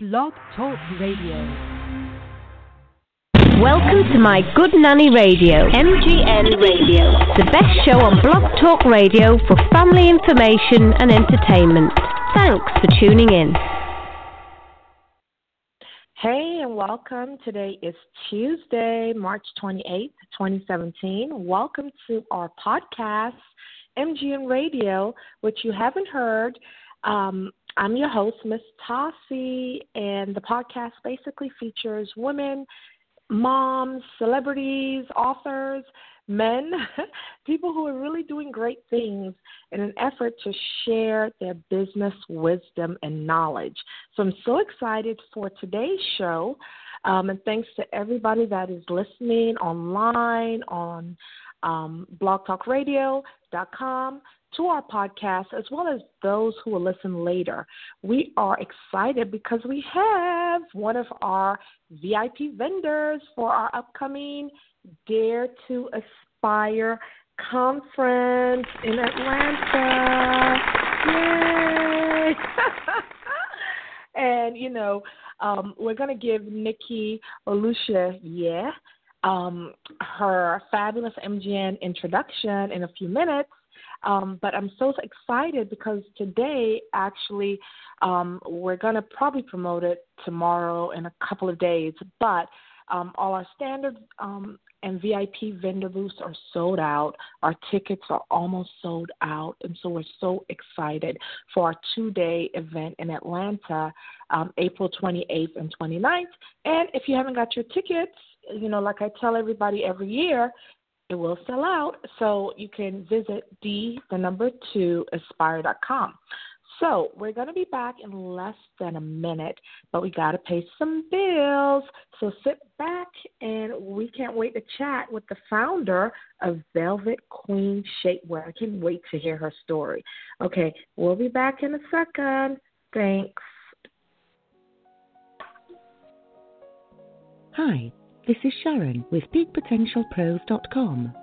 Blog Talk Radio. Welcome to my Good Nanny Radio, MGN Radio, the best show on Blog Talk Radio for family information and entertainment. Thanks for tuning in. Hey, and welcome. Today is Tuesday, March 28th, 2017. Welcome to our podcast, MGN Radio, which you haven't heard. Um, I'm your host, Miss Tassi, and the podcast basically features women, moms, celebrities, authors, men, people who are really doing great things in an effort to share their business wisdom and knowledge. So I'm so excited for today's show. Um, and thanks to everybody that is listening online on um, blogtalkradio.com to our podcast, as well as those who will listen later. We are excited because we have one of our VIP vendors for our upcoming Dare to Aspire conference in Atlanta. Yay! and, you know, um, we're going to give Nikki Oluseye, yeah, um, her fabulous MGN introduction in a few minutes. Um, but I'm so excited because today, actually, um, we're going to probably promote it tomorrow in a couple of days. But um, all our standard um, and VIP vendor booths are sold out. Our tickets are almost sold out. And so we're so excited for our two day event in Atlanta, um, April 28th and 29th. And if you haven't got your tickets, you know, like I tell everybody every year, it will sell out. So you can visit d the number two aspire.com. So we're going to be back in less than a minute, but we got to pay some bills. So sit back and we can't wait to chat with the founder of Velvet Queen Shapewear. I can't wait to hear her story. Okay, we'll be back in a second. Thanks. Hi, this is Sharon with PeakPotentialPros.com.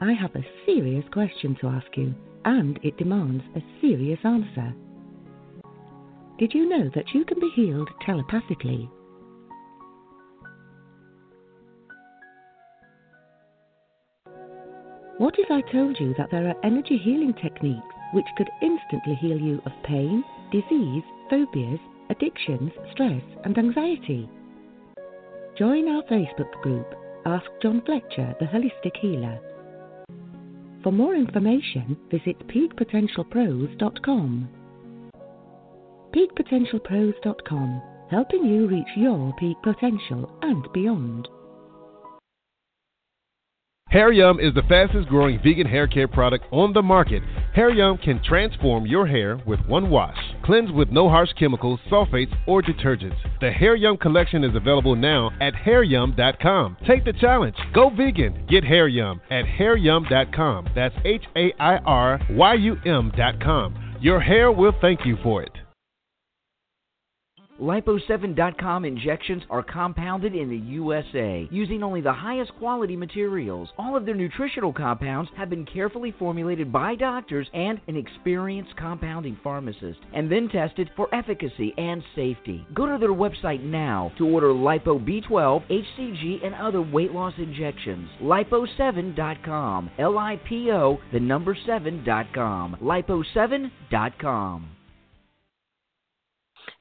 I have a serious question to ask you, and it demands a serious answer. Did you know that you can be healed telepathically? What if I told you that there are energy healing techniques which could instantly heal you of pain, disease, phobias, addictions, stress, and anxiety? Join our Facebook group, Ask John Fletcher, the Holistic Healer. For more information, visit peakpotentialpros.com. peakpotentialpros.com, helping you reach your peak potential and beyond. Hair Yum is the fastest growing vegan hair care product on the market. Hair Yum can transform your hair with one wash. Cleanse with no harsh chemicals, sulfates, or detergents. The Hair Yum collection is available now at hairyum.com. Take the challenge. Go vegan. Get Hair Yum at hairyum.com. That's H A I R Y U M.com. Your hair will thank you for it. Lipo7.com injections are compounded in the USA using only the highest quality materials. All of their nutritional compounds have been carefully formulated by doctors and an experienced compounding pharmacist and then tested for efficacy and safety. Go to their website now to order Lipo B12, HCG, and other weight loss injections. Lipo7.com. L I P O, the number 7.com. Lipo7.com.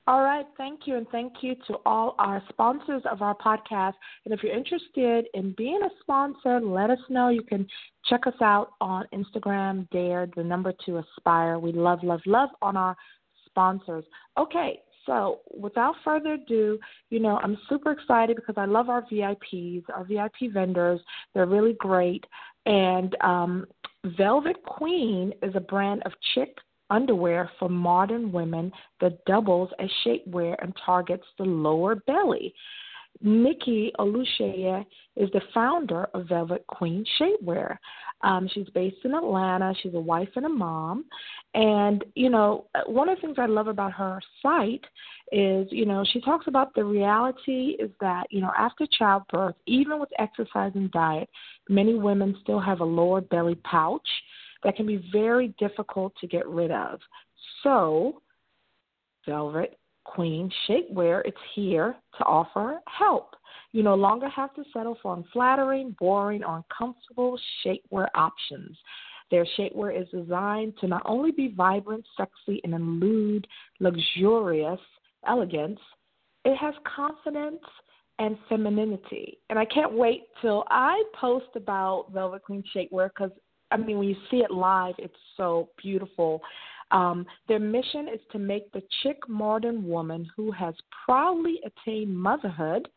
All right, thank you, and thank you to all our sponsors of our podcast. And if you're interested in being a sponsor, let us know. You can check us out on Instagram, Dare the number two Aspire. We love, love, love on our sponsors. Okay, so without further ado, you know I'm super excited because I love our VIPs, our VIP vendors. They're really great, and um, Velvet Queen is a brand of chick underwear for modern women that doubles as shapewear and targets the lower belly. Nikki Oluseye is the founder of Velvet Queen Shapewear. Um, she's based in Atlanta. She's a wife and a mom. And, you know, one of the things I love about her site is, you know, she talks about the reality is that, you know, after childbirth, even with exercise and diet, many women still have a lower belly pouch that can be very difficult to get rid of. So, Velvet Queen Shapewear it's here to offer help. You no longer have to settle for unflattering, boring, or uncomfortable shapewear options. Their shapewear is designed to not only be vibrant, sexy, and elude luxurious elegance, it has confidence and femininity. And I can't wait till I post about Velvet Queen shapewear because I mean, when you see it live, it's so beautiful. Um, their mission is to make the chic modern woman who has proudly attained motherhood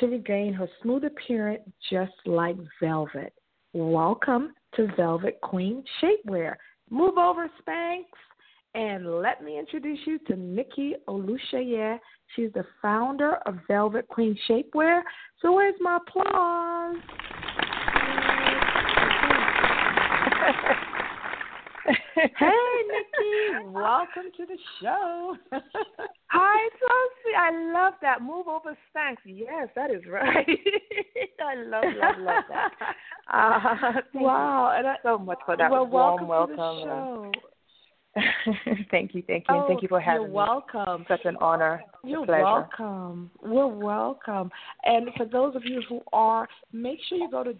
to regain her smooth appearance just like velvet. Welcome to Velvet Queen Shapewear. Move over, Spanx, and let me introduce you to Nikki Oluseye. She's the founder of Velvet Queen Shapewear. So where's my applause? hey, Nikki, welcome to the show. Hi, Chelsea. I love that. Move over, Spanx. Yes, that is right. I love, love, love that. Uh, wow, and I, so much for that well, warm welcome. welcome. Thank you, thank you, oh, and thank you for having me. you're me. welcome. Such an honor. You're welcome. We're welcome. And for those of you who are, make sure you go to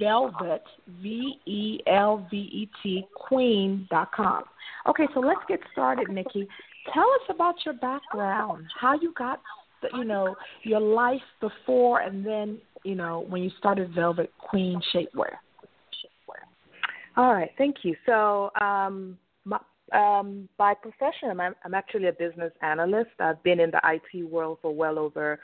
www.shopvelvet, V E L V E T, queen.com. Okay, so let's get started, Nikki. Tell us about your background, how you got, you know, your life before and then, you know, when you started Velvet Queen Shapewear. All right, thank you. So, um, my, um, by profession, I'm, I'm actually a business analyst. I've been in the IT world for well over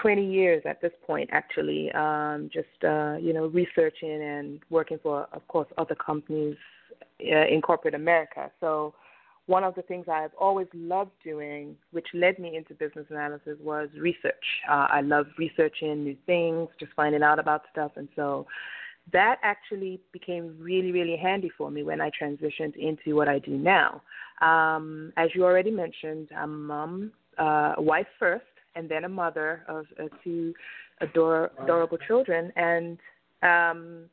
20 years at this point, actually, um, just, uh, you know, researching and working for, of course, other companies uh, in corporate America. So, one of the things I've always loved doing, which led me into business analysis, was research. Uh, I love researching new things, just finding out about stuff. And so, that actually became really, really handy for me when I transitioned into what I do now. Um, as you already mentioned, I'm mom, uh, wife first, and then a mother of uh, two ador- adorable children. And um,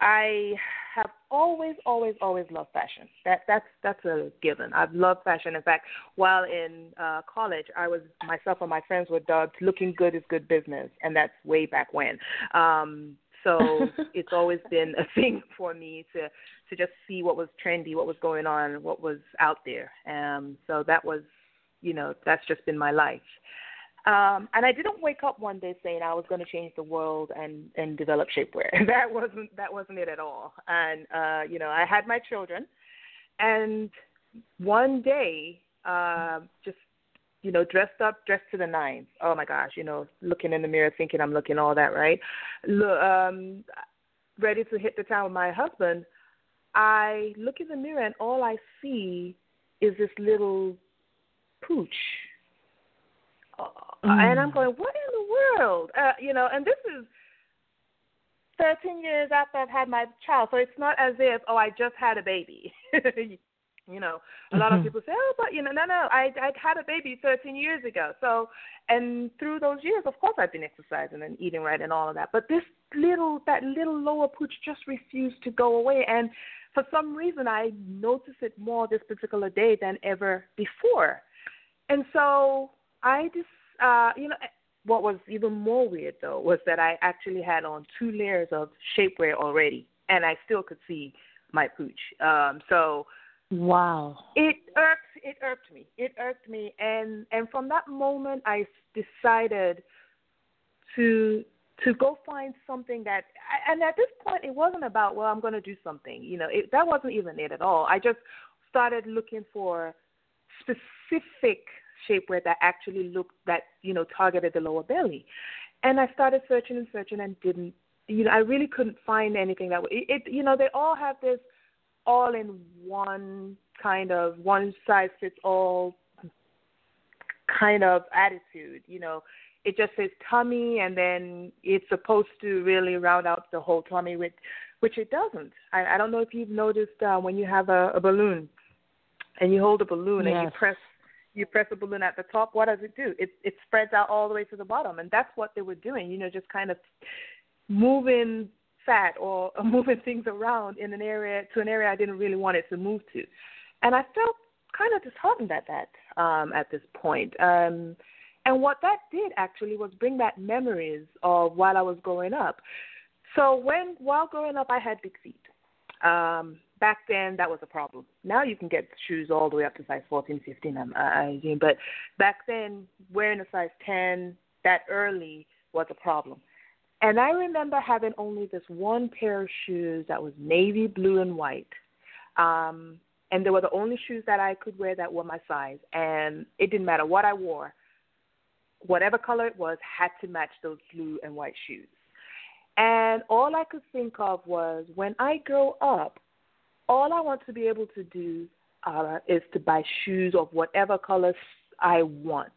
I have always, always, always loved fashion. That that's that's a given. I've loved fashion. In fact, while in uh, college, I was myself and my friends were dubbed "looking good is good business," and that's way back when. Um, so it's always been a thing for me to to just see what was trendy, what was going on, what was out there. Um, so that was, you know, that's just been my life. Um, and I didn't wake up one day saying I was going to change the world and and develop shapewear. that wasn't that wasn't it at all. And uh, you know, I had my children, and one day, uh, just you know, dressed up, dressed to the nines. Oh my gosh, you know, looking in the mirror, thinking I'm looking all that right. Um, ready to hit the town with my husband. I look in the mirror and all I see is this little pooch. Mm. And I'm going, what in the world? Uh, you know, and this is 13 years after I've had my child, so it's not as if, oh, I just had a baby. You know, a lot mm-hmm. of people say, "Oh, but you know, no, no, I I had a baby 13 years ago." So, and through those years, of course, I've been exercising and eating right and all of that. But this little, that little lower pooch just refused to go away, and for some reason, I noticed it more this particular day than ever before. And so I just, uh, you know, what was even more weird though was that I actually had on two layers of shapewear already, and I still could see my pooch. Um, so Wow. It irked it irked me. It irked me and and from that moment I decided to to go find something that and at this point it wasn't about well I'm going to do something. You know, it, that wasn't even it at all. I just started looking for specific shapewear that actually looked that, you know, targeted the lower belly. And I started searching and searching and didn't you know, I really couldn't find anything that it, it you know, they all have this all in one kind of one size fits all kind of attitude. You know, it just says tummy, and then it's supposed to really round out the whole tummy, which which it doesn't. I, I don't know if you've noticed uh, when you have a, a balloon and you hold a balloon yes. and you press you press a balloon at the top. What does it do? It it spreads out all the way to the bottom, and that's what they were doing. You know, just kind of moving fat or moving things around in an area to an area I didn't really want it to move to. and I felt kind of disheartened at that um, at this point. Um, and what that did actually was bring back memories of while I was growing up. So when while growing up, I had big feet. Um, back then, that was a problem. Now you can get shoes all the way up to size 14, 15, I'm, I assume. But back then, wearing a size 10 that early was a problem. And I remember having only this one pair of shoes that was navy blue and white. Um, and they were the only shoes that I could wear that were my size. And it didn't matter what I wore, whatever color it was, had to match those blue and white shoes. And all I could think of was when I grow up, all I want to be able to do uh, is to buy shoes of whatever colors I want.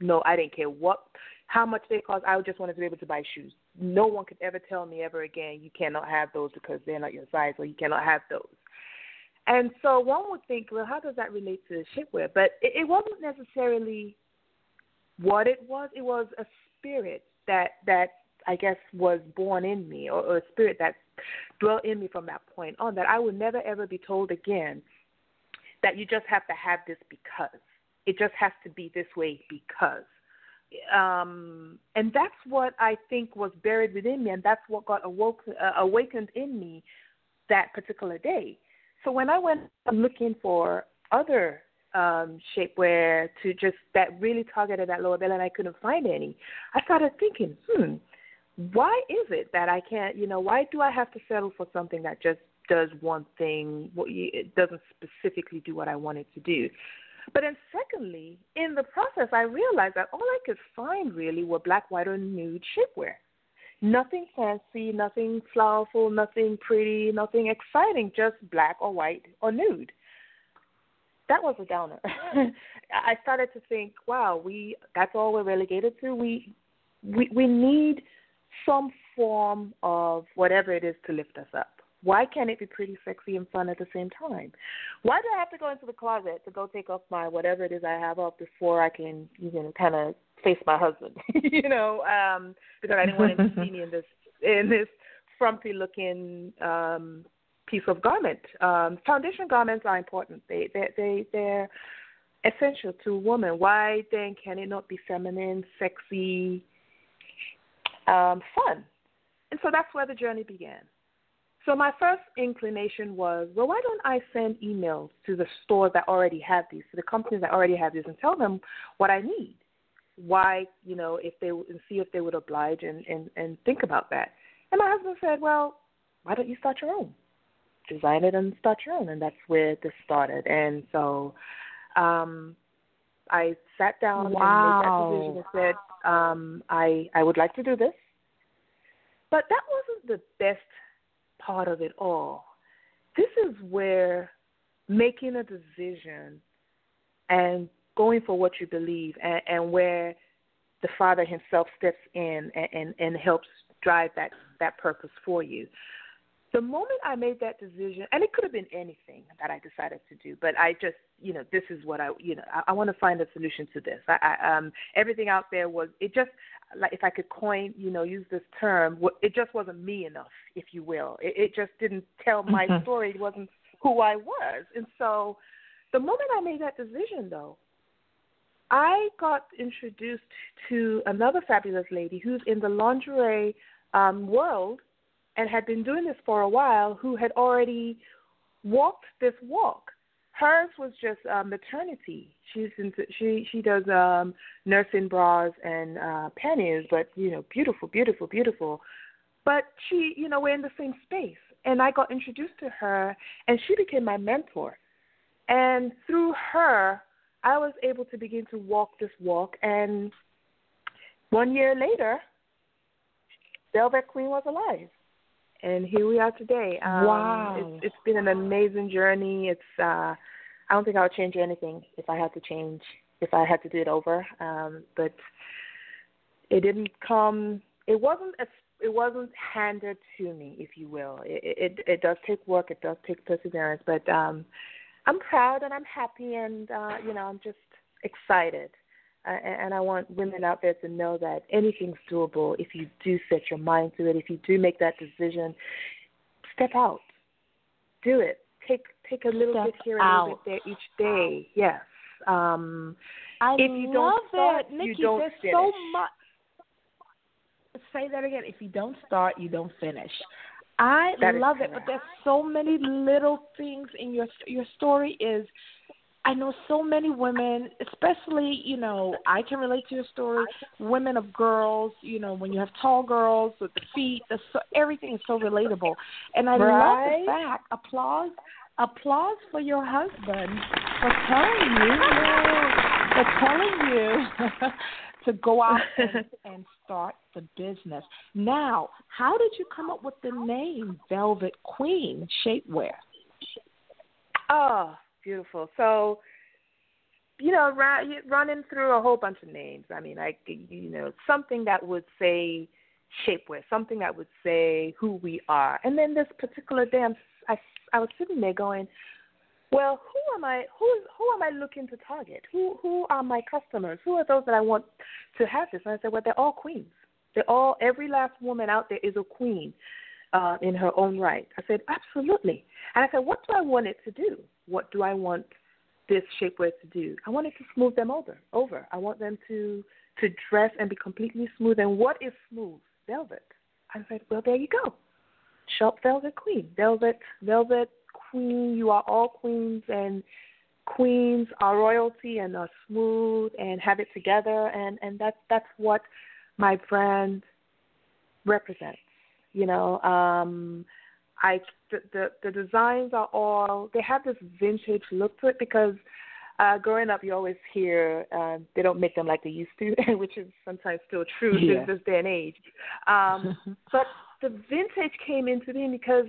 No, I didn't care what, how much they cost. I just wanted to be able to buy shoes. No one could ever tell me ever again you cannot have those because they're not your size, or you cannot have those. And so one would think, well, how does that relate to shapewear? But it, it wasn't necessarily what it was. It was a spirit that that I guess was born in me, or, or a spirit that dwelt in me from that point on. That I would never ever be told again that you just have to have this because it just has to be this way because. Um, and that's what I think was buried within me, and that's what got awoke, uh, awakened in me that particular day. So when I went looking for other um, shapewear to just that really targeted that lower belly, and I couldn't find any. I started thinking, hmm, why is it that I can't? You know, why do I have to settle for something that just does one thing? It doesn't specifically do what I want it to do. But then, secondly, in the process, I realized that all I could find really were black, white, or nude shapewear. Nothing fancy, nothing flowerful, nothing pretty, nothing exciting, just black or white or nude that was a downer. I started to think, wow, we that's all we're relegated to. We we we need some form of whatever it is to lift us up. Why can't it be pretty sexy and fun at the same time? Why do I have to go into the closet to go take off my whatever it is I have up before I can even kind of face my husband? you know, um because I didn't want him to see me in this in this frumpy looking um piece of garment. Um, foundation garments are important. They they they they're essential to a woman. Why then can it not be feminine, sexy, um, fun? And so that's where the journey began. So my first inclination was, well, why don't I send emails to the stores that already have these, to the companies that already have these, and tell them what I need. Why, you know, if they and see if they would oblige and and and think about that. And my husband said, well, why don't you start your own? design it and start your own, and that's where this started. And so, um, I sat down wow. and made that decision and said, um, I I would like to do this. But that wasn't the best part of it all. This is where making a decision and going for what you believe and, and where the father himself steps in and, and, and helps drive that, that purpose for you the moment I made that decision, and it could have been anything that I decided to do, but I just, you know, this is what I, you know, I, I want to find a solution to this. I, I, um, everything out there was, it just, like, if I could coin, you know, use this term, it just wasn't me enough, if you will. It, it just didn't tell my mm-hmm. story. It wasn't who I was, and so, the moment I made that decision, though, I got introduced to another fabulous lady who's in the lingerie um, world and had been doing this for a while who had already walked this walk. Hers was just uh, maternity. She's into, she she does um nursing bras and uh panties, but you know, beautiful, beautiful, beautiful. But she, you know, we're in the same space, and I got introduced to her, and she became my mentor. And through her, I was able to begin to walk this walk. And one year later, Velvet Queen was alive and here we are today. Um, wow, it's, it's been an amazing journey. It's uh, I don't think I would change anything if I had to change if I had to do it over. Um, but it didn't come. It wasn't a, it wasn't handed to me, if you will. It, it it does take work. It does take perseverance. But um, I'm proud and I'm happy, and uh, you know I'm just excited and I want women out there to know that anything's doable if you do set your mind to it. If you do make that decision, step out, do it. Take take a little Step bit here and a little bit there each day. Yes. Um, I if you love don't start, it, Nikki. you don't there's finish. so much. Say that again. If you don't start, you don't finish. I That love it, but there's so many little things in your your story. Is I know so many women, especially you know, I can relate to your story. Women of girls, you know, when you have tall girls with the feet, the so, everything is so relatable, and I love the fact. Applause, applause for your husband for telling you, for telling you to go out and, and start the business. Now, how did you come up with the name Velvet Queen Shapewear? Oh, beautiful. So, you know, ra- running through a whole bunch of names. I mean, like you know, something that would say shapewear, something that would say who we are. And then this particular day, I I was sitting there going, well, who am I? Who is who am I looking to target? Who who are my customers? Who are those that I want to have this? And I said, well, they're all queens. They're all every last woman out there is a queen uh, in her own right. I said, absolutely. And I said, what do I want it to do? What do I want this shapewear to do? I want it to smooth them over. Over. I want them to to dress and be completely smooth. And what is smooth? Velvet. I said, well, there you go. Shop Velvet Queen. Velvet, Velvet Queen. You are all queens, and queens are royalty and are smooth and have it together. And and that's that's what my brand represents. You know, um, I the, the the designs are all they have this vintage look to it because uh, growing up you always hear uh, they don't make them like they used to, which is sometimes still true Yeah. in this day and age. Um, but the vintage came into being because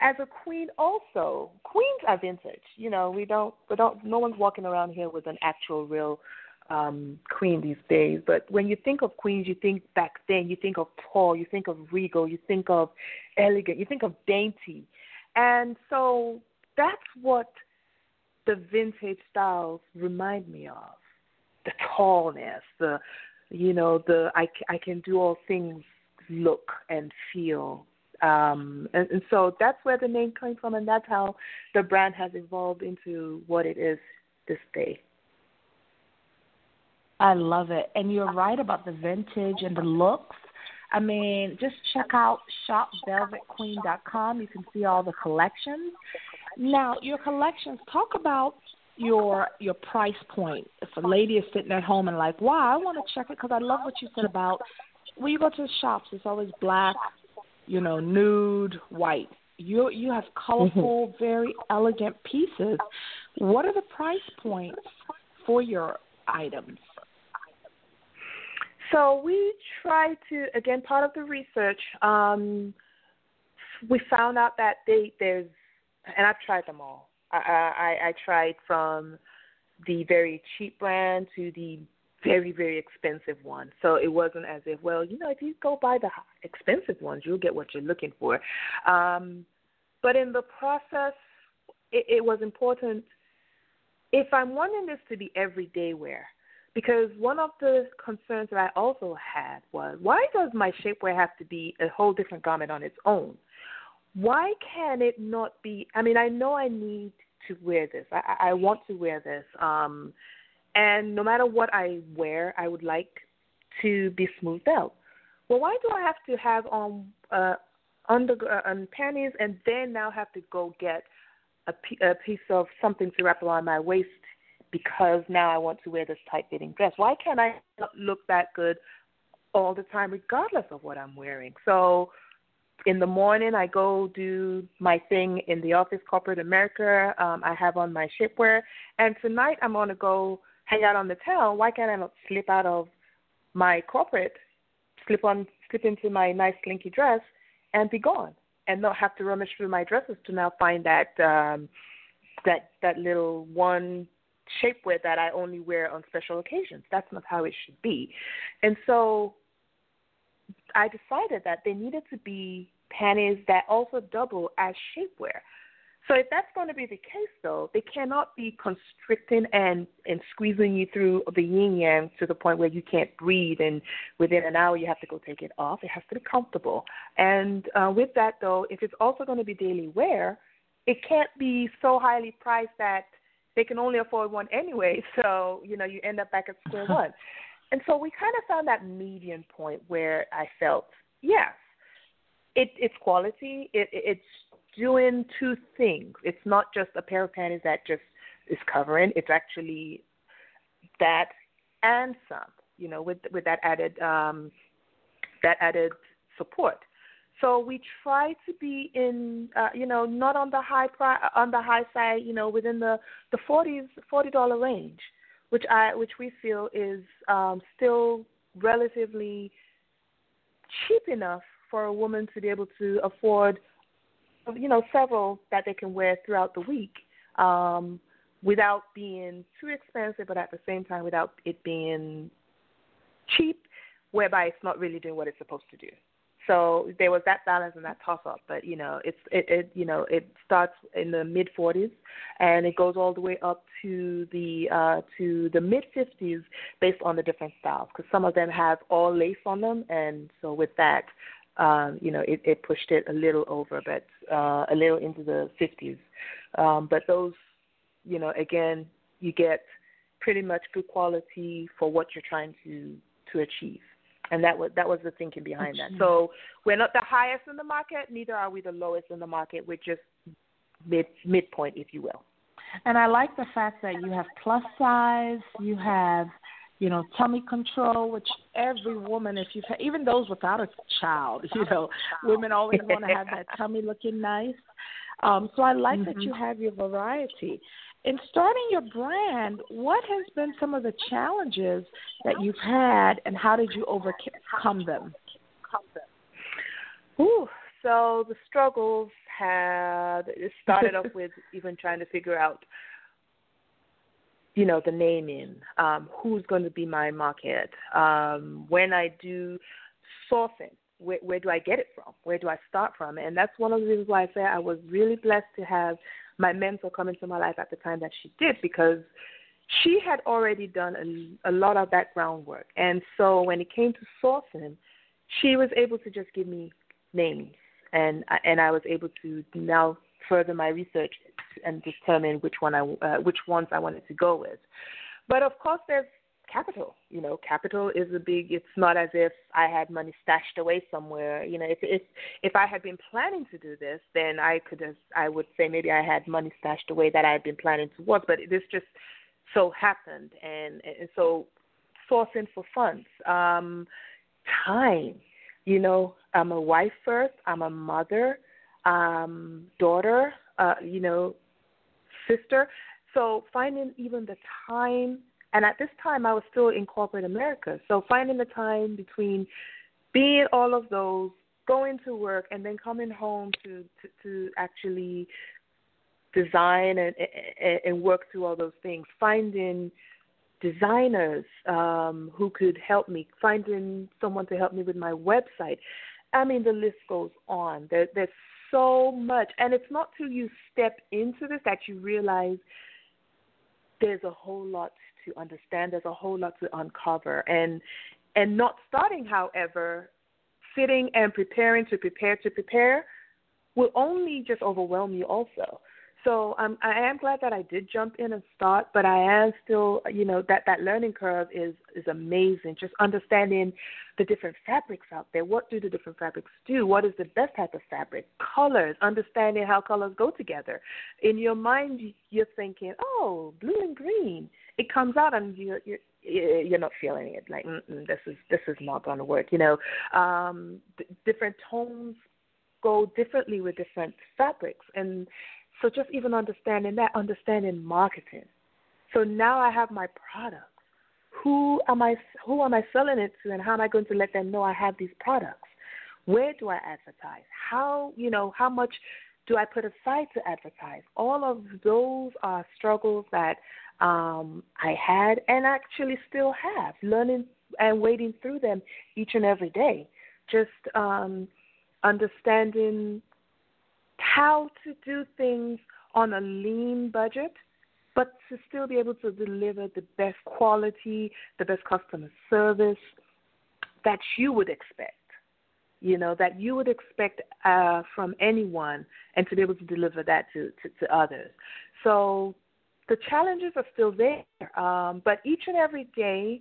as a queen also queens are vintage you know we don't we don't no one's walking around here with an actual real um queen these days. But when you think of queens you think back then you think of tall you think of regal you think of elegant you think of dainty. And so that's what the vintage styles remind me of. The tallness the you know the i, I can do all things look and feel. Um and, and so that's where the name came from and that's how the brand has evolved into what it is this day I love it. And you're right about the vintage and the looks. I mean, just check out shopvelvetqueen.com. You can see all the collections. Now, your collections, talk about your your price point. If a lady is sitting at home and like, wow, I want to check it because I love what you said about when you go to the shops, it's always black, you know, nude, white. You you have colorful, mm-hmm. very elegant pieces. What are the price points for your items? So we try to again part of the research. Um, we found out that they there's and I've tried them all. I, I I tried from the very cheap brand to the very very expensive one. So it wasn't as if well you know if you go buy the expensive ones you'll get what you're looking for. Um, but in the process, it, it was important. If I'm wanting this to be everyday wear, because one of the concerns that I also had was why does my shapewear have to be a whole different garment on its own? Why can it not be? I mean, I know I need to wear this. I, I want to wear this. Um, and no matter what I wear, I would like to be smoothed out. Well, why do I have to have on uh, under uh, on panties and then now have to go get a, p- a piece of something to wrap around my waist because now I want to wear this tight fitting dress. Why can't I look that good all the time, regardless of what I'm wearing? So in the morning, I go do my thing in the office, corporate America. Um, I have on my shapewear, and tonight I'm going to go hang out on the town. Why can't I not slip out of my corporate, slip on, slip into my nice slinky dress, and be gone, and not have to rummage through my dresses to now find that um, that that little one shapewear that I only wear on special occasions. That's not how it should be. And so I decided that they needed to be panties that also double as shapewear. So if that's going to be the case, though, they cannot be constricting and and squeezing you through the yin yang to the point where you can't breathe, and within an hour you have to go take it off. It has to be comfortable. And uh, with that, though, if it's also going to be daily wear, it can't be so highly priced that they can only afford one anyway. So you know you end up back at square one. And so we kind of found that median point where I felt yes, it, it's quality. It, it's doing two things. It's not just a pair of panties that just is covering. It's actually that and some, you know, with with that added um, that added support. So we try to be in, uh, you know, not on the high pri- on the high side, you know, within the the forties forty dollar range, which I which we feel is um, still relatively cheap enough for a woman to be able to afford, you know, several that they can wear throughout the week. Um, without being too expensive, but at the same time without it being cheap, whereby it's not really doing what it's supposed to do. So there was that balance and that toss up, but you know, it's it, it you know it starts in the mid 40s and it goes all the way up to the uh, to the mid 50s based on the different styles because some of them have all lace on them, and so with that, um, you know, it, it pushed it a little over, but uh, a little into the 50s. Um, but those you know, again, you get pretty much good quality for what you're trying to to achieve. And that was that was the thinking behind that. So we're not the highest in the market, neither are we the lowest in the market. We're just mid midpoint, if you will. And I like the fact that you have plus size, you have, you know, tummy control, which every woman, if you've even those without a child, you know, women always want to have that tummy looking nice. Um, so I like mm-hmm. that you have your variety in starting your brand, what has been some of the challenges that you've had, and how did you overcome them? Ooh, so the struggles had it started off with even trying to figure out, you know, the naming, um, who's going to be my market. Um, when I do sourcing, where, where do I get it from? Where do I start from? And that's one of the reasons why I say I was really blessed to have my mentor come into my life at the time that she did because she had already done a, a lot of background work. And so when it came to sourcing, she was able to just give me names, and and I was able to now further my research and determine which one I uh, which ones I wanted to go with. But of course, there's capital. You know, capital is a big. It's not as if I had money stashed away somewhere. You know, if if if I had been planning to do this, then I could have. I would say maybe I had money stashed away that I had been planning towards. But this just so happened, and and so sourcing for funds, um, time. You know, I'm a wife first. I'm a mother, um, daughter. Uh, you know, sister. So finding even the time and at this time, I was still in corporate America. So finding the time between being all of those, going to work, and then coming home to to, to actually design and, and work through all those things, finding designers um, who could help me, finding someone to help me with my website. I mean, the list goes on. There, there's so much, and it's not till you step into this that you realize there's a whole lot to understand. There's a whole lot to uncover, and and not starting, however, sitting and preparing to prepare to prepare will only just overwhelm you also. So um, I am glad that I did jump in and start, but I am still, you know, that that learning curve is is amazing. Just understanding the different fabrics out there. What do the different fabrics do? What is the best type of fabric? Colors. Understanding how colors go together. In your mind, you're thinking, oh, blue and green. It comes out, and you're you're you're not feeling it. Like this is this is not going to work. You know, um, d- different tones go differently with different fabrics and so just even understanding that, understanding marketing. So now I have my products. Who am I? Who am I selling it to, and how am I going to let them know I have these products? Where do I advertise? How you know how much do I put aside to advertise? All of those are struggles that um, I had and actually still have, learning and wading through them each and every day. Just um, understanding how to do things on a lean budget, but to still be able to deliver the best quality, the best customer service that you would expect. you know, that you would expect uh, from anyone, and to be able to deliver that to, to, to others. So the challenges are still there, um, but each and every day,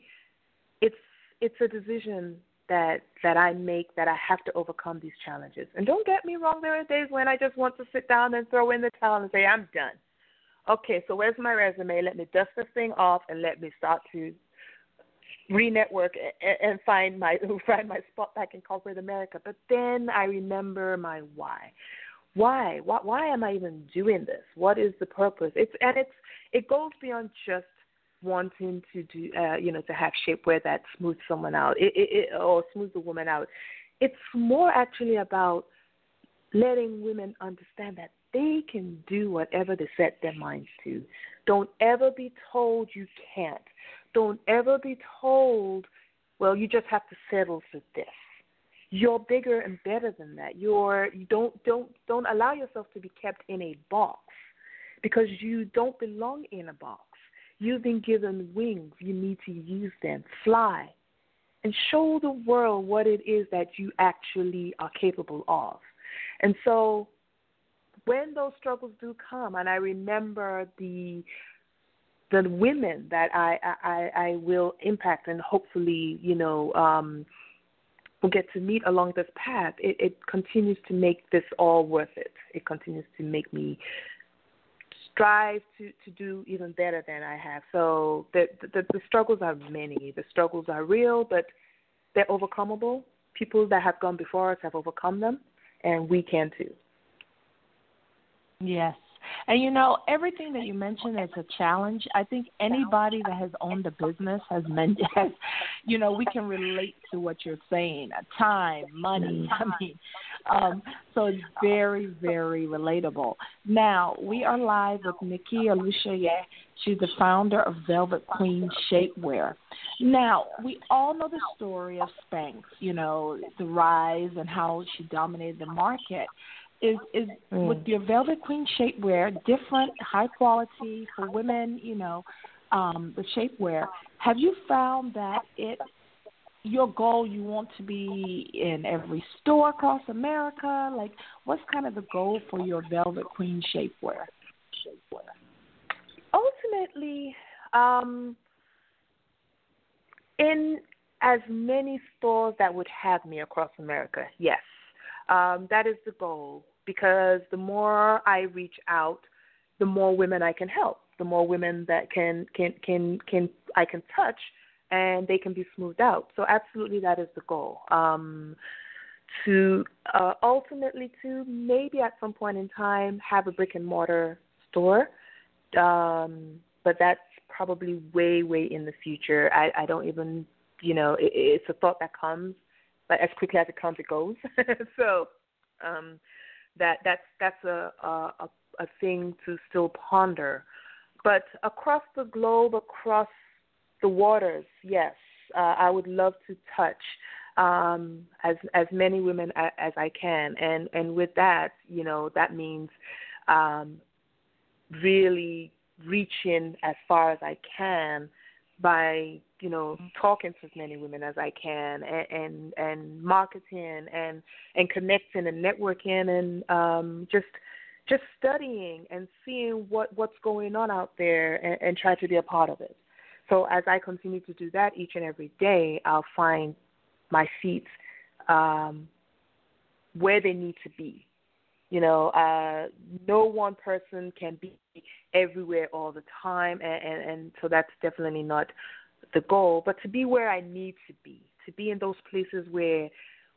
it's it's a decision that that I make that I have to overcome these challenges. And don't get me wrong, there are days when I just want to sit down and throw in the towel and say I'm done. Okay, so where's my resume? Let me dust this thing off and let me start to re-network and, find my find my spot back in corporate America. But then I remember my why. Why? Why? Why am I even doing this? What is the purpose? It's and it's it goes beyond just wanting to do, uh, you know, to have shapewear that smooths someone out, it, it, it, or smooths a woman out. It's more actually about letting women understand that they can do whatever they set their minds to. Don't ever be told you can't. Don't ever be told, well, you just have to settle for this. You're bigger and better than that. You're you don't don't don't allow yourself to be kept in a box because you don't belong in a box. You've been given wings. You need to use them. Fly and show the world what it is that you actually are capable of. And so when those struggles do come, and I remember the the women that I, I, I will impact and hopefully, you know, um, will get to meet along this path, it, it continues to make this all worth it. It continues to make me strive to, to do even better than I have. So the, the, the struggles are many. The struggles are real, but they're overcomable. People that have gone before us have overcome them, and we can too. Yes. And you know, everything that you mentioned is a challenge. I think anybody that has owned a business has has, you know, we can relate to what you're saying. Time, money. I mean, um, so it's very, very relatable. Now we are live with Nikki Oluseye. She's the founder of Velvet Queen Shapewear. Now we all know the story of Spanx. You know, the rise and how she dominated the market is is mm. with your Velvet Queen shapewear, different, high quality for women. You know, um, the shapewear. Have you found that it your goal you want to be in every store across America? Like, what's kind of the goal for your Velvet Queen shapewear? Ultimately, um, in as many stores that would have me across America, yes, um, that is the goal because the more I reach out, the more women I can help, the more women that can can can can I can touch, and they can be smoothed out. So absolutely, that is the goal. Um, to uh, ultimately to maybe at some point in time have a brick and mortar store, um, but that's probably way way in the future. I, I don't even you know it, it's a thought that comes, but as quickly as it comes, it goes. so. Um, that that's that's a a, a thing to still ponder. But across the globe, across the waters, yes, uh, I would love to touch um, as as many women as, as I can, and and with that, you know, that means um, really reaching as far as I can by you know talking to as many women as I can and and, and marketing and and connecting and networking and um, just just studying and seeing what what's going on out there and, and try to be a part of it. So as I continue to do that each and every day, I'll find my feet um, where they need to be. You know, uh, no one person can be everywhere all the time, and, and, and so that's definitely not the goal. But to be where I need to be, to be in those places where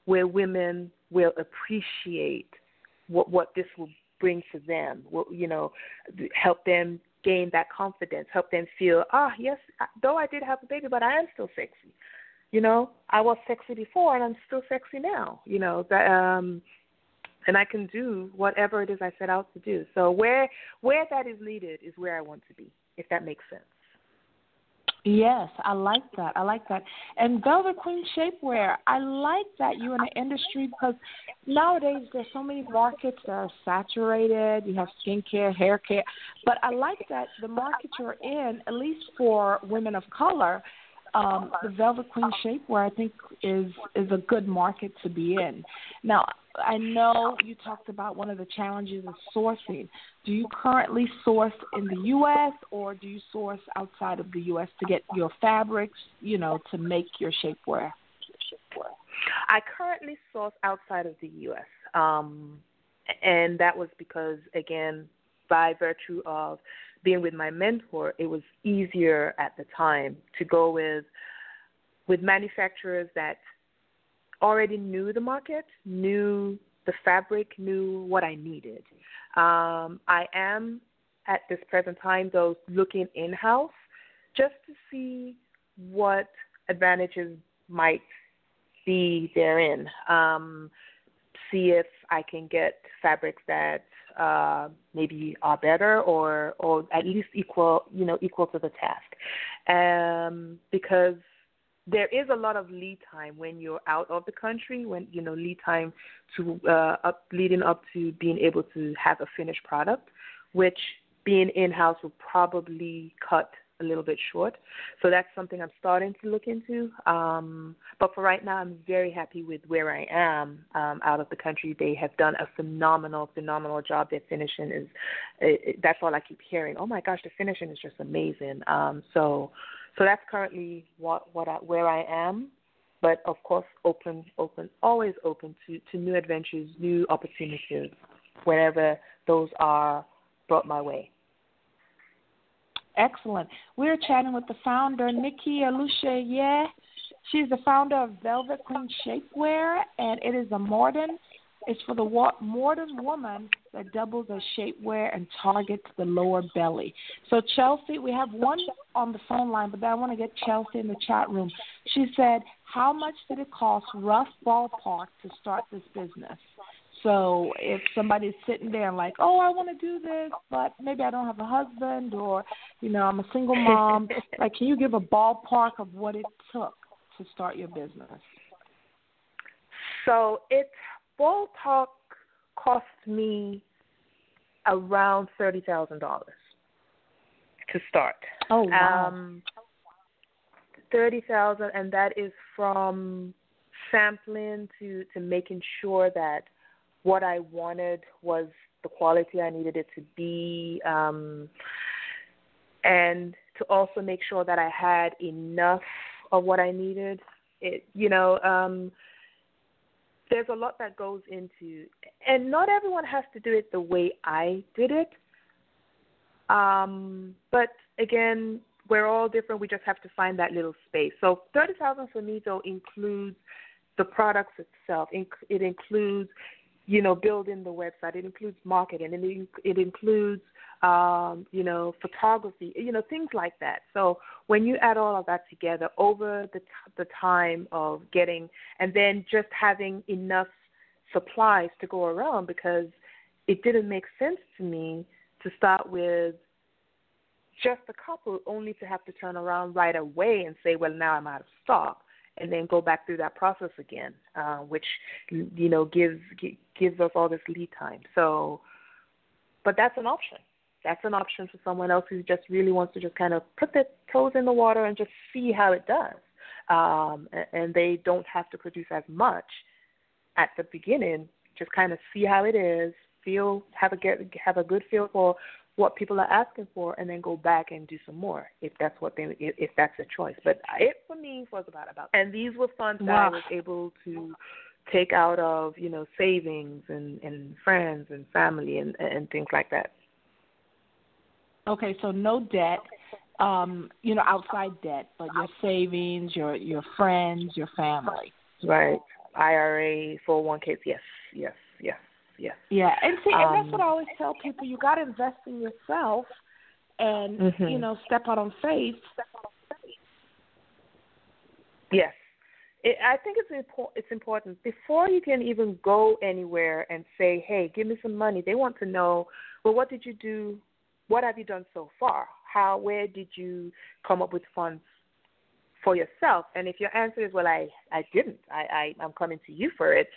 where women will appreciate what what this will bring to them. What, you know, help them gain that confidence, help them feel, ah, yes, though I did have a baby, but I am still sexy. You know, I was sexy before, and I'm still sexy now. You know that. um and I can do whatever it is I set out to do. So where where that is needed is where I want to be, if that makes sense. Yes, I like that. I like that. And Velvet Queen shapewear, I like that you're in the industry because nowadays there's so many markets that are saturated. You have skincare, hair care, but I like that the market you're in, at least for women of color, um, the Velvet Queen shapewear I think is is a good market to be in. Now, I know you talked about one of the challenges is sourcing. Do you currently source in the U.S. or do you source outside of the U.S. to get your fabrics, you know, to make your shapewear? I currently source outside of the U.S. Um, and that was because, again, by virtue of being with my mentor, it was easier at the time to go with with manufacturers that already knew the market, knew the fabric, knew what I needed. Um, I am at this present time, though, looking in house just to see what advantages might be therein. Um, see if I can get fabrics that uh, maybe are better or or at least equal you know equal to the task um, because there is a lot of lead time when you're out of the country when you know lead time to uh, up leading up to being able to have a finished product which being in house will probably cut a little bit short. So that's something I'm starting to look into. Um, but for right now, I'm very happy with where I am um, out of the country. They have done a phenomenal, phenomenal job. Their finishing is, it, it, that's all I keep hearing. Oh my gosh, the finishing is just amazing. Um, so, so that's currently what, what I, where I am. But of course, open, open, always open to, to new adventures, new opportunities, whenever those are brought my way. Excellent. We're chatting with the founder, Nikki Oluseye. She's the founder of Velvet Queen Shapewear, and it is a modern. It's for the modern woman that doubles as shapewear and targets the lower belly. So Chelsea, we have one on the phone line, but I want to get Chelsea in the chat room. She said, "How much did it cost, rough ballpark, to start this business?" So if somebody's sitting there and like, oh, I want to do this, but maybe I don't have a husband or, you know, I'm a single mom, like, can you give a ballpark of what it took to start your business? So it ballpark cost me around thirty thousand dollars to start. Oh wow. Um, thirty thousand, and that is from sampling to to making sure that what I wanted was the quality I needed it to be, um, and to also make sure that I had enough of what I needed. It, you know, um, there's a lot that goes into, and not everyone has to do it the way I did it. Um, but again, we're all different. We just have to find that little space. So thirty thousand for me though includes the products itself. It includes you know, building the website. It includes marketing, and it, it includes, um, you know, photography, you know, things like that. So when you add all of that together over the t- the time of getting, and then just having enough supplies to go around, because it didn't make sense to me to start with just a couple, only to have to turn around right away and say, well, now I'm out of stock and then go back through that process again, uh, which you know gives gives us all this lead time. So, but that's an option. That's an option for someone else who just really wants to just kind of put their toes in the water and just see how it does, um, and they don't have to produce as much at the beginning. Just kind of see how it is, feel have a get have a good feel for what people are asking for and then go back and do some more if that's what they if that's a choice. But it for me was about about and these were funds wow. that I was able to take out of you know savings and and friends and family and and things like that. Okay, so no debt, um, you know, outside debt, but your savings, your your friends, your family. Right. IRA, 401ks. Yes, yes, yes. Yeah, and see, and that's what I um, always tell people: you got to invest in yourself, and mm-hmm. you know, step out on faith. Yes, it, I think it's important. It's important before you can even go anywhere and say, "Hey, give me some money." They want to know, well, what did you do? What have you done so far? How? Where did you come up with funds for yourself? And if your answer is, "Well, I I didn't. I, I I'm coming to you for it,"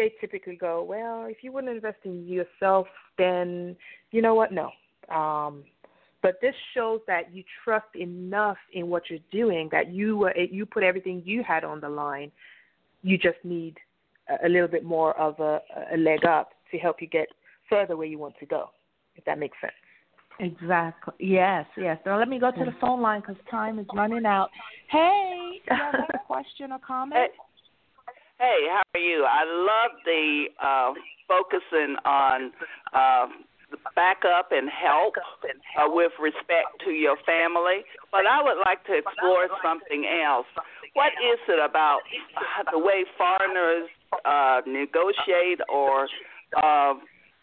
they typically go, well, if you wouldn't invest in yourself, then you know what? No. Um, but this shows that you trust enough in what you're doing that you were you put everything you had on the line. You just need a, a little bit more of a, a leg up to help you get further where you want to go. If that makes sense. Exactly. Yes, yes. Now let me go to the phone line because time is running out. Hey, do you have a question or comment? Hey, how are you? I love the uh, focusing on uh, backup and help uh, with respect to your family, but I would like to explore something else. What is it about the way foreigners uh, negotiate or uh,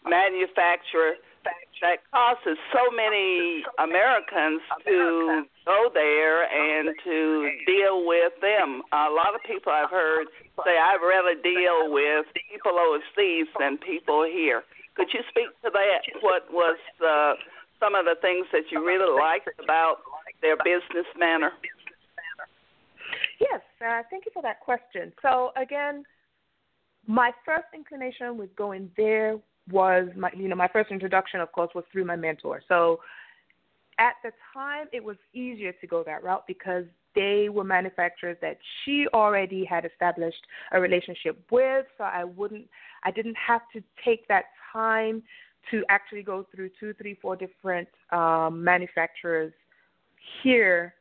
manufacture that causes so many Americans to go there and to deal with them. A lot of people I've heard say I'd rather deal with people overseas than people here. Could you speak to that? What was uh, some of the things that you really liked about their business manner? Yes, uh, thank you for that question. So again, my first inclination with going there was my you know my first introduction of course was through my mentor. So at the time it was easier to go that route because they were manufacturers that she already had established a relationship with so I wouldn't I didn't have to take that time to actually go through two, three, four different um, manufacturers here,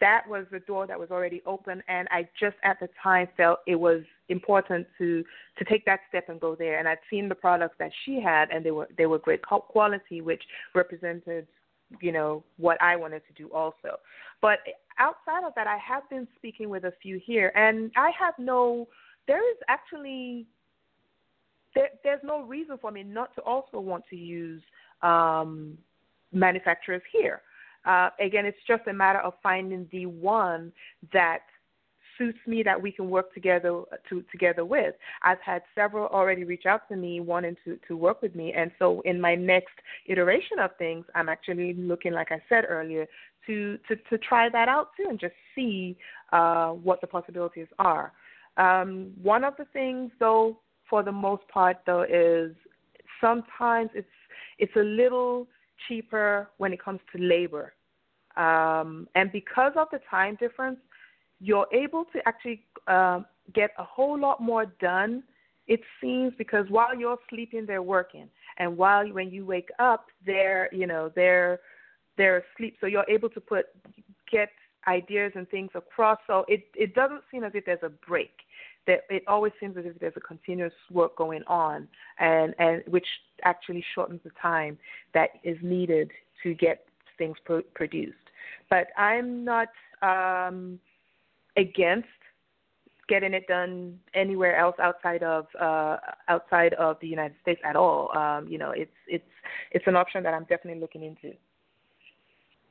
that was the door that was already open, and I just at the time felt it was important to to take that step and go there. And I'd seen the products that she had, and they were they were great quality, which represented you know what I wanted to do also. But outside of that, I have been speaking with a few here, and I have no. There is actually there, there's no reason for me not to also want to use um, manufacturers here. Uh, again, it's just a matter of finding the one that suits me that we can work together to together with. I've had several already reach out to me wanting to to work with me, and so in my next iteration of things, I'm actually looking, like I said earlier, to to to try that out too and just see uh, what the possibilities are. Um, one of the things, though, for the most part though is sometimes it's it's a little cheaper when it comes to labor. Um, and because of the time difference, you're able to actually uh, get a whole lot more done. It seems because while you're sleeping, they're working, and while when you wake up, they're you know they're they're asleep. So you're able to put get ideas and things across. So it it doesn't seem as if there's a break that it always seems as if there's a continuous work going on, and and which actually shortens the time that is needed to get things pro- produced. But I'm not um, against getting it done anywhere else outside of uh, outside of the United States at all. Um, you know, it's it's it's an option that I'm definitely looking into.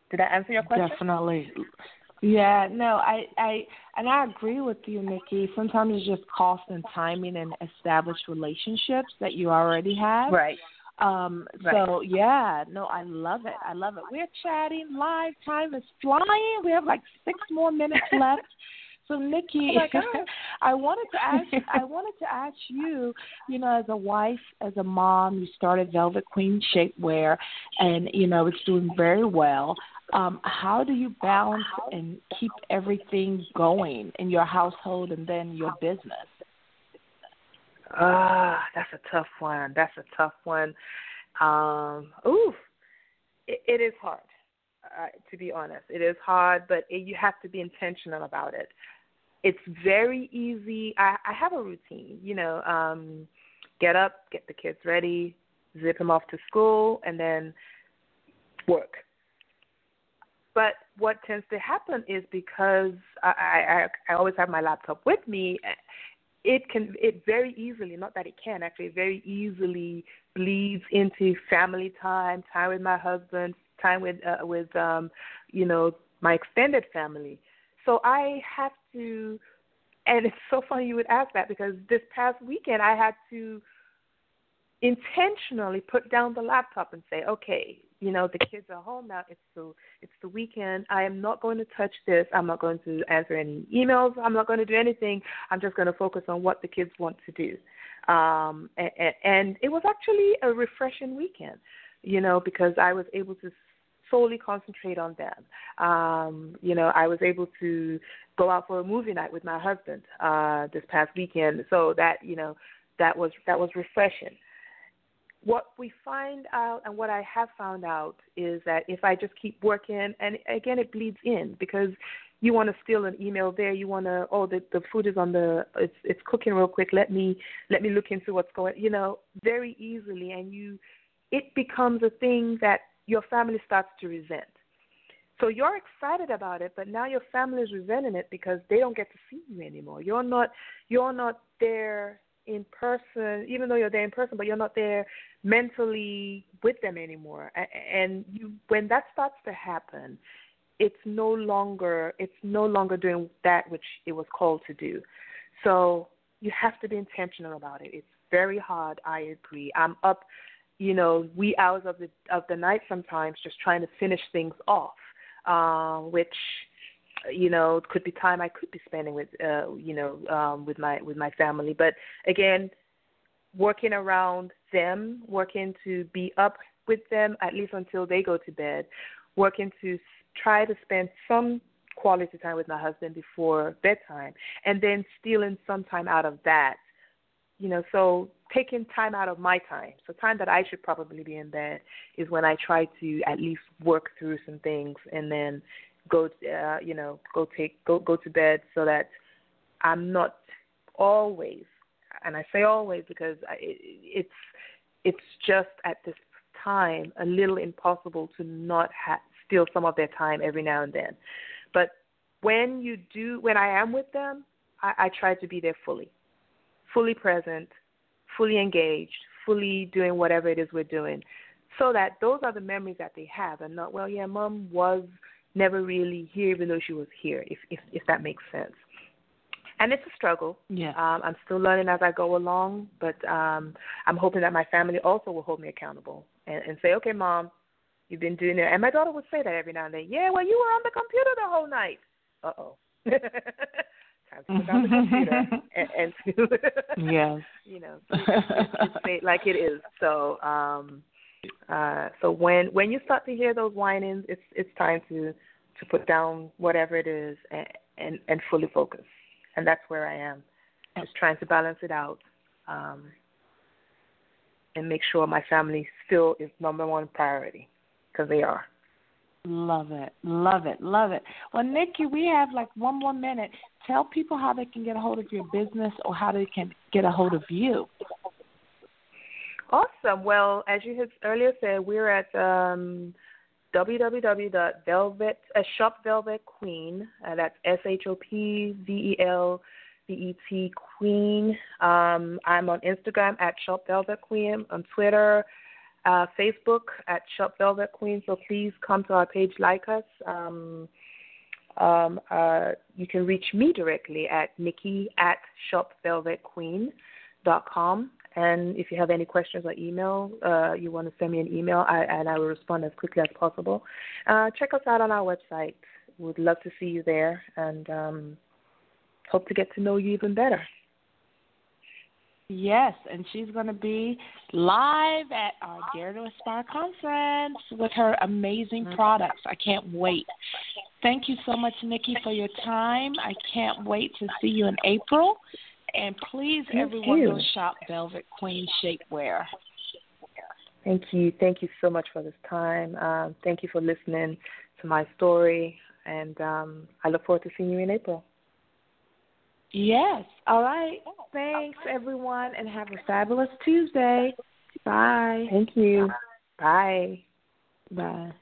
Did I answer your question? Definitely. Yeah, no, I, I, and I agree with you, Nikki. Sometimes it's just cost and timing and established relationships that you already have. Right. Um, right. so yeah, no, I love it. I love it. We're chatting live. Time is flying. We have like six more minutes left. So Nikki, oh I wanted to ask I wanted to ask you, you know, as a wife, as a mom, you started Velvet Queen Shapewear and you know, it's doing very well. Um, how do you balance and keep everything going in your household and then your business? Ah, uh, that's a tough one. That's a tough one. Um, ooh, it, it is hard. Uh, to be honest, it is hard, but it, you have to be intentional about it it's very easy. I, I have a routine, you know, um, get up, get the kids ready, zip them off to school, and then work. But what tends to happen is because I, I, I always have my laptop with me, it can it very easily not that it can actually very easily bleeds into family time, time with my husband, time with uh, with um, you know my extended family. So I have to, and it's so funny you would ask that because this past weekend I had to intentionally put down the laptop and say, okay, you know the kids are home now. It's the it's the weekend. I am not going to touch this. I'm not going to answer any emails. I'm not going to do anything. I'm just going to focus on what the kids want to do. Um, and, and it was actually a refreshing weekend, you know, because I was able to solely concentrate on them. Um, you know, I was able to go out for a movie night with my husband uh, this past weekend, so that you know that was that was refreshing. What we find out, and what I have found out, is that if I just keep working, and again, it bleeds in because you want to steal an email there. You want to oh the the food is on the it's it's cooking real quick. Let me let me look into what's going you know very easily. And you it becomes a thing that your family starts to resent. So you're excited about it but now your family is resenting it because they don't get to see you anymore. You're not you're not there in person even though you're there in person but you're not there mentally with them anymore and you when that starts to happen it's no longer it's no longer doing that which it was called to do. So you have to be intentional about it. It's very hard. I agree. I'm up, you know, wee hours of the of the night sometimes just trying to finish things off, uh, which you know it could be time I could be spending with uh, you know um, with my with my family. But again, working around them, working to be up with them at least until they go to bed, working to try to spend some quality time with my husband before bedtime and then stealing some time out of that you know so taking time out of my time so time that i should probably be in bed is when i try to at least work through some things and then go uh, you know go take go go to bed so that i'm not always and i say always because I, it, it's it's just at this time a little impossible to not have steal some of their time every now and then. But when you do, when I am with them, I, I try to be there fully, fully present, fully engaged, fully doing whatever it is we're doing, so that those are the memories that they have, and not well, yeah, mom was never really here, even though she was here, if if if that makes sense. And it's a struggle. Yeah. Um, I'm still learning as I go along, but um, I'm hoping that my family also will hold me accountable and, and say, okay, mom, You've been doing it. And my daughter would say that every now and then. Yeah, well, you were on the computer the whole night. Uh oh. Time to put down the computer and, and to, yes. you know, say it like it is. So, um, uh, so when when you start to hear those whinings, it's it's time to to put down whatever it is and and, and fully focus. And that's where I am, just trying to balance it out. Um, and make sure my family still is number one priority because they are. Love it, love it, love it. Well, Nikki, we have like one more minute. Tell people how they can get a hold of your business or how they can get a hold of you. Awesome. Well, as you had earlier said, we're at um, www.velvet uh, Shop Velvet Queen. Uh, that's S H O P V E L V E T Queen. Um, I'm on Instagram at Shop Velvet Queen. On Twitter uh, Facebook at Shop Velvet Queen. So please come to our page, like us. Um, um, uh, you can reach me directly at Nikki at shopvelvetqueen.com. And if you have any questions or email, uh, you want to send me an email, I, and I will respond as quickly as possible. Uh, check us out on our website. We'd love to see you there and um, hope to get to know you even better. Yes, and she's going to be live at our Dare to Aspire conference with her amazing mm-hmm. products. I can't wait. Thank you so much, Nikki, for your time. I can't wait to see you in April. And please, Thank everyone, you. go shop Velvet Queen Shapewear. Thank you. Thank you so much for this time. Um, thank you for listening to my story. And um, I look forward to seeing you in April. Yes. All right. Thanks, everyone, and have a fabulous Tuesday. Bye. Thank you. Bye. Bye.